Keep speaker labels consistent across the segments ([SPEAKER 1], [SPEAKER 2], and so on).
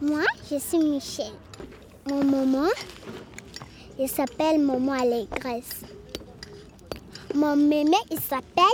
[SPEAKER 1] Moi, je suis Michel. Mon maman, il s'appelle Maman Allégresse. Mon mémé, il s'appelle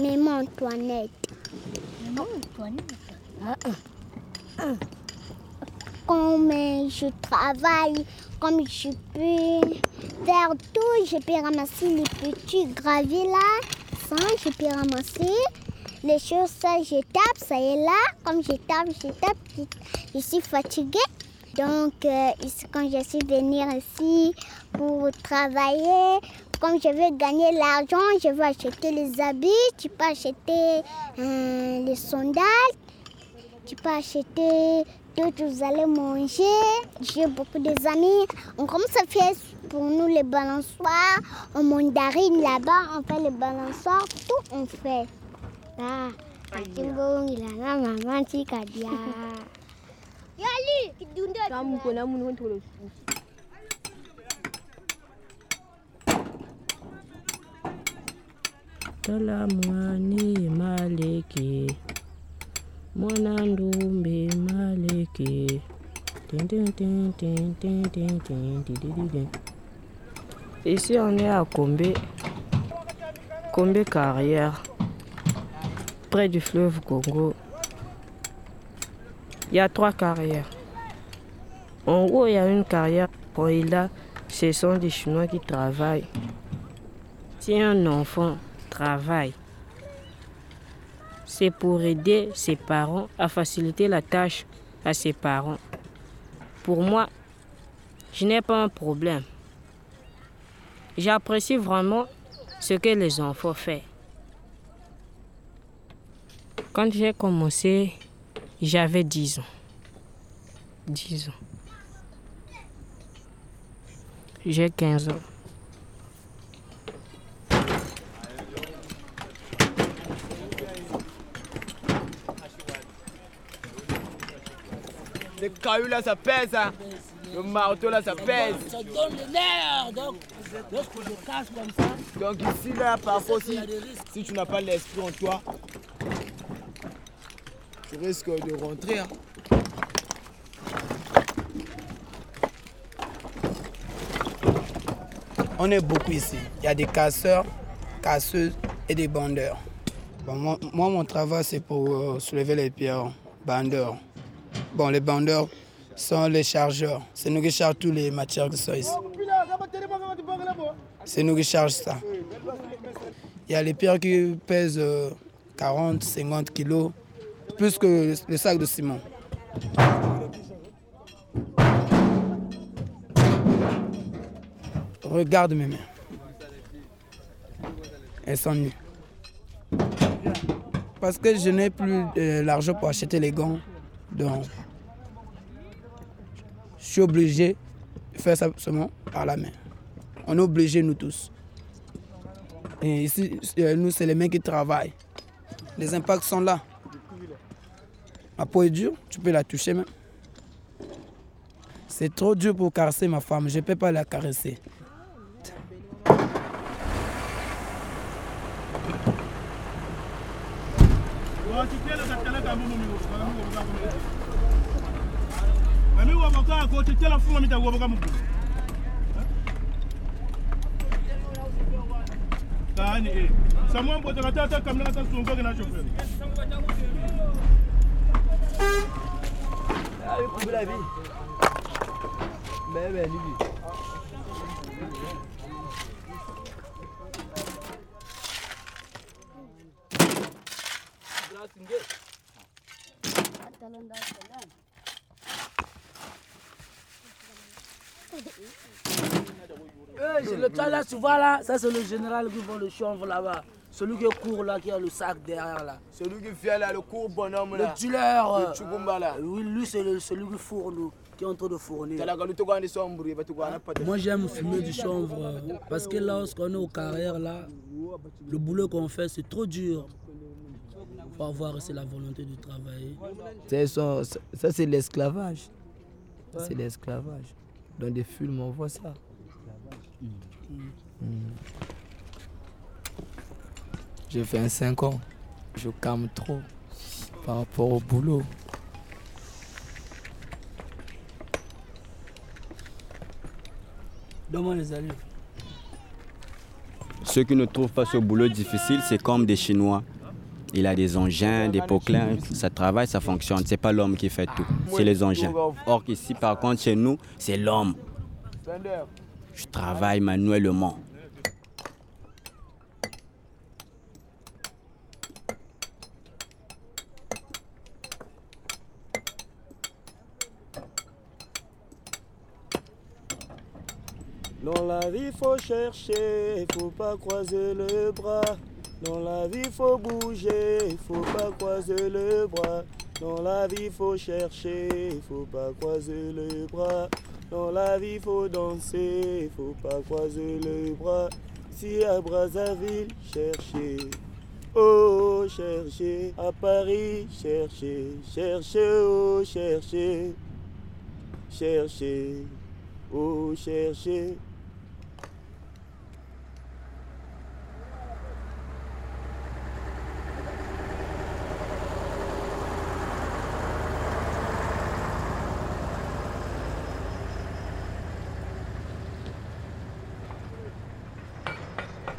[SPEAKER 1] Maman Antoinette. Maman Antoinette Comme je travaille, comme je peux faire tout, je peux ramasser les petits graviers là, je peux ramasser les choses, ça, je tape, ça est là. Comme je tape, je tape, je, suis fatiguée. Donc, euh, quand je suis venue ici pour travailler, comme je veux gagner l'argent, je veux acheter les habits, tu peux acheter euh, les sandales, tu peux acheter tout, vous allez manger. J'ai beaucoup d'amis. On commence à faire pour nous les balançoires, en mandarine là-bas, on fait les balançoires, tout on fait. Ah, chikadia. Yali,
[SPEAKER 2] mwana ndumbe maleke. Ici, on est à Combé, Combé Carrière, près du fleuve Congo. Il y a trois carrières. En haut, il y a une carrière. Quand il ce sont des Chinois qui travaillent. Si un enfant travaille, c'est pour aider ses parents à faciliter la tâche à ses parents. Pour moi, je n'ai pas un problème. J'apprécie vraiment ce que les enfants font. Quand j'ai commencé, j'avais 10 ans. 10 ans. J'ai 15 ans.
[SPEAKER 3] Les cailloux là, ça pèse. Hein. Le marteau là, ça pèse.
[SPEAKER 4] Ça donne le nerf. Donc, lorsque je casse comme ça,
[SPEAKER 3] Donc ici là, parfois si, tu n'as pas l'esprit en toi, tu risques de rentrer. hein. On est beaucoup ici. Il y a des casseurs, casseuses et des bandeurs. Bon, moi, moi, mon travail, c'est pour euh, soulever les pierres. Bandeurs. Bon, les bandeurs sont les chargeurs. C'est nous qui chargeons toutes les matières qui sont ici. C'est nous qui chargeons ça. Il y a les pierres qui pèsent euh, 40, 50 kilos, plus que le sac de ciment. Regarde mes mains. Elles sont nues. Parce que je n'ai plus euh, l'argent pour acheter les gants. Donc, je suis obligé de faire ça seulement par la main. On est obligé, nous tous. Et ici, euh, nous, c'est les mains qui travaillent. Les impacts sont là. Ma peau est dure, tu peux la toucher même. C'est trop dur pour caresser ma femme, je ne peux pas la caresser.
[SPEAKER 5] Nani wabo kaa kwa chela fuma mita wabo kama mkuu. Kaani eh. Samua mbote kata kata kamna kata sungo kina choferi. Ai kubira
[SPEAKER 4] bi. Bebe ni bi. Graças a Deus. Le tas là, tu vois là, ça c'est le général qui vend le chanvre là-bas. Celui qui court là, qui a le sac derrière là.
[SPEAKER 3] Celui qui vient là, le court bonhomme
[SPEAKER 4] Le
[SPEAKER 3] là. Le
[SPEAKER 4] euh,
[SPEAKER 3] Tchougoumba là.
[SPEAKER 4] Oui, lui c'est le- celui qui fourne, qui est en train de fournir.
[SPEAKER 3] De.
[SPEAKER 4] Moi j'aime fumer du chanvre parce que lorsqu'on est aux carrières là, le boulot qu'on fait c'est trop dur. Faut avoir aussi la volonté de travailler.
[SPEAKER 3] C'est son- Ça, c'est l'esclavage.
[SPEAKER 6] C'est l'esclavage. Dans des films, on voit ça. Mm. J'ai 25 ans. Je calme trop par rapport au boulot.
[SPEAKER 4] Donne-moi les allures.
[SPEAKER 7] Ceux qui ne trouvent pas ce boulot difficile, c'est comme des Chinois. Il a des engins, des poquelins, ça travaille, ça fonctionne. C'est pas l'homme qui fait tout, c'est les engins. Or ici, par contre, chez nous, c'est l'homme. Je travaille manuellement.
[SPEAKER 8] Dans la vie, faut chercher, faut pas croiser le bras. Dans la vie, faut bouger, faut pas croiser le bras. Dans la vie, faut chercher, faut pas croiser le bras. Dans la vie, faut danser, faut pas croiser le bras. Si à Brazzaville, chercher. Oh, chercher. À Paris, chercher. Chercher, oh, chercher. Chercher. Oh, chercher.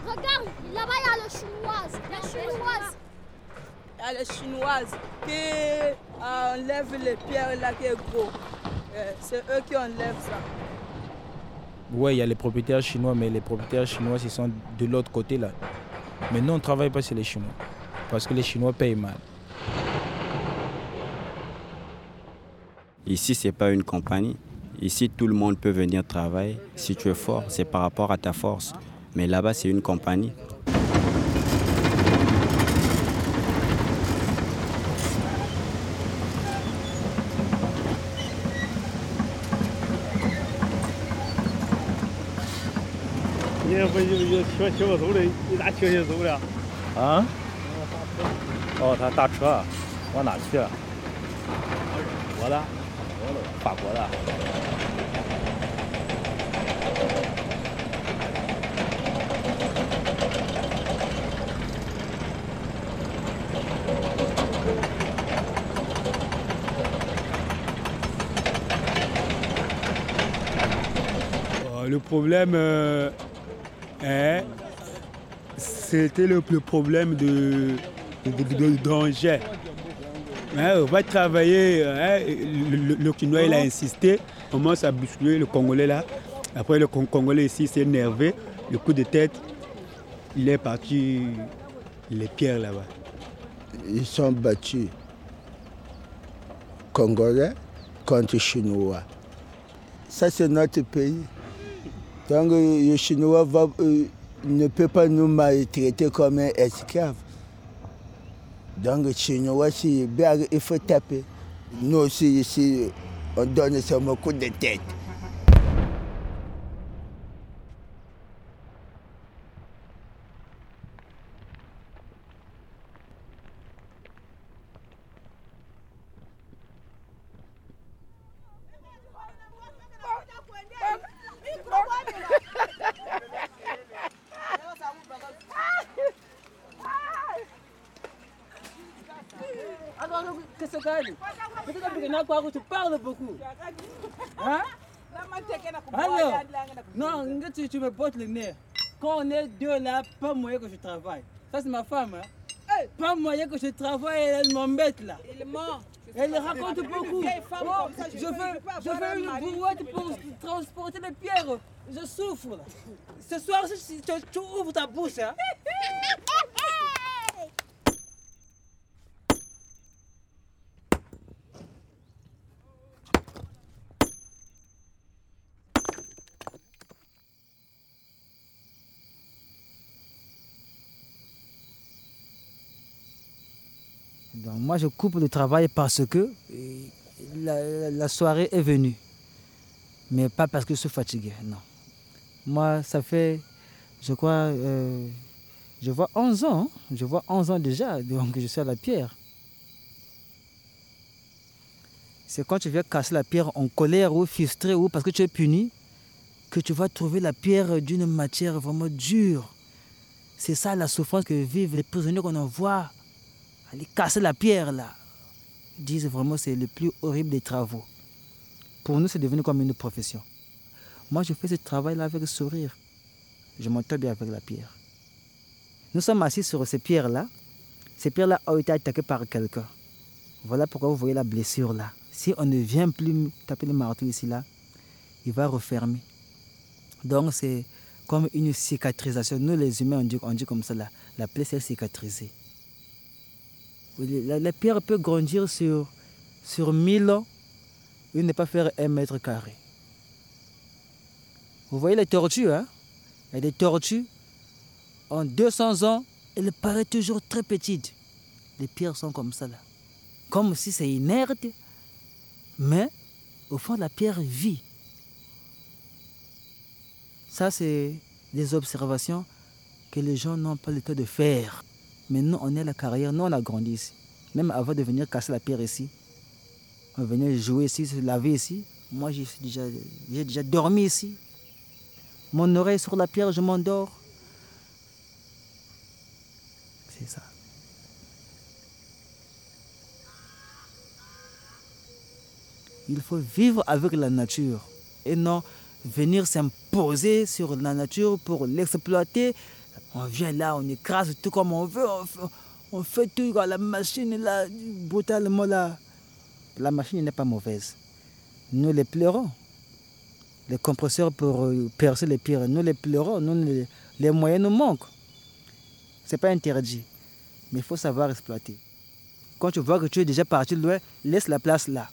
[SPEAKER 1] Regarde, là-bas, il y a le chinoise. La chinoise.
[SPEAKER 9] Il y a les chinoises qui enlèvent les pierres là qui est gros. Euh, C'est eux qui enlèvent ça.
[SPEAKER 10] Oui, il y a les propriétaires chinois, mais les propriétaires chinois, ils sont de l'autre côté là. Mais nous, on ne travaille pas sur les Chinois. Parce que les Chinois payent mal.
[SPEAKER 7] Ici, c'est pas une compagnie. Ici, tout le monde peut venir travailler. Si tu es fort, c'est par rapport à ta force. Mais là-bas, c'est une compagnie.
[SPEAKER 5] 你不就就骑摩托走的？你咋骑摩走的？
[SPEAKER 11] 啊？哦，他打车，往哪去？我的？法国的。
[SPEAKER 12] 法国的。Le problème. Hein, c'était le, problème de, danger. Hein, on va travailler, hein, le, le- Chinois il a insisté, on commence à bousculer le Congolais là. Après le Con- Congolais ici s'est énervé, le coup de tête, il est parti les pierres là-bas.
[SPEAKER 13] Ils sont battus. Congolais contre Chinois. Ça, c'est notre pays. Donc, euh, le Chinois euh, ne peut pas nous maltraiter comme un esclave. Donc, le Chinois, si il faut taper. Nous aussi, ici, on donne seulement coup de tête.
[SPEAKER 9] Qu'est-ce que pas tu parles beaucoup. Hein? Alors, non, tu, tu me bottes le nez. Quand on est deux là, pas moyen que je travaille. Ça, c'est ma femme. Hein? Pas moyen que je travaille, elle m'embête là.
[SPEAKER 14] Il ment.
[SPEAKER 9] Elle raconte beaucoup. Oh,
[SPEAKER 14] je
[SPEAKER 9] je
[SPEAKER 14] peux- je un
[SPEAKER 9] une brouette pour transporter les pierres. Je souffre. là. Ce soir, si tu, tu ouvres ta bouche, hein.
[SPEAKER 15] Moi, je coupe le travail parce que euh, la, la soirée est venue. Mais pas parce que je suis fatigué, non. Moi, ça fait, je crois, euh, je vois 11 ans. hein. Je vois 11 ans déjà, donc je suis à la pierre. C'est quand tu viens casser la pierre en colère ou frustré ou parce que tu es puni que tu vas trouver la pierre d'une matière vraiment dure. C'est ça la souffrance que vivent les prisonniers qu'on envoie. Aller casser la pierre là. Ils disent vraiment c'est le plus horrible des travaux. Pour nous, c'est devenu comme une profession. Moi, je fais ce travail-là avec le sourire. Je m'entends bien avec la pierre. Nous sommes assis sur ces pierres-là. Ces pierres-là ont été attaquées par quelqu'un. Voilà pourquoi vous voyez la blessure là. Si on ne vient plus taper le marteau ici là, il va refermer. Donc c'est comme une cicatrisation. Nous les humains on dit, comme ça là. La plaie s'est cicatrisée. La, pierre peut grandir sur, sur 1000 ans et ne pas faire un mètre carré. Vous voyez les tortues, hein? Il y a des tortues. En 200 ans, elles paraissent toujours très petites. Les pierres sont comme ça là. Comme si c'est inerte. Mais au fond, la pierre vit. Ça, c'est des observations que les gens n'ont pas le temps de faire. Mais nous, on est la carrière, nous, on a grandi ici. Même avant de venir casser la pierre ici, on venait jouer ici, se laver ici. Moi, j'ai déjà, déjà dormi ici. Mon oreille sur la pierre, je m'endors. C'est ça. Il faut vivre avec la nature et non venir s'imposer sur la nature pour l'exploiter. On vient là, on écrase tout comme on veut, on fait, tout, la machine là, brutalement là. La machine n'est pas mauvaise. Nous les pleurons. Les compresseurs pour percer les pierres, nous les pleurons, nous les, les moyens nous manquent. Ce n'est pas interdit, mais il faut savoir exploiter. Quand tu vois que tu es déjà parti loin, laisse la place là.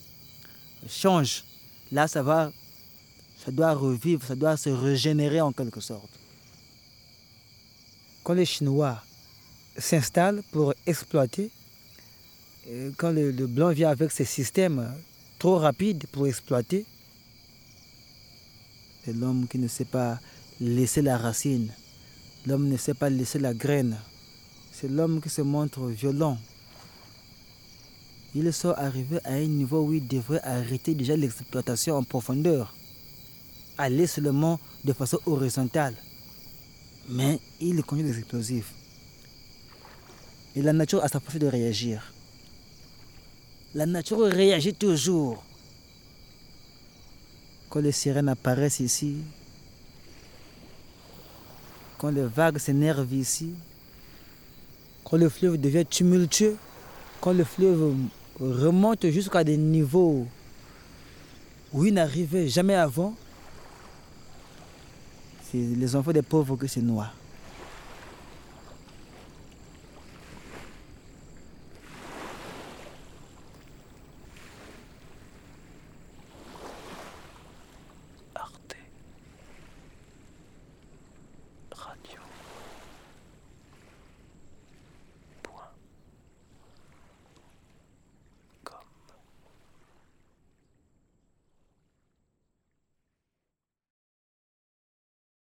[SPEAKER 15] Change. Là, ça va ça doit revivre, ça doit se régénérer en quelque sorte. Quand les Chinois s'installent pour exploiter, quand le, blanc vient avec ses systèmes trop rapides pour exploiter, c'est l'homme qui ne sait pas laisser la racine, l'homme ne sait pas laisser la graine, c'est l'homme qui se montre violent. Ils sont arrivés à un niveau où ils devraient arrêter déjà l'exploitation en profondeur aller seulement de façon horizontale. Mais il conduit des explosifs. Et la nature a sa façon de réagir. La nature réagit toujours. Quand les sirènes apparaissent ici, quand les vagues s'énervent ici, quand le fleuve devient tumultueux, quand le fleuve remonte jusqu'à des niveaux où il n'arrivait jamais avant, c'est les enfants des pauvres que c'est noir.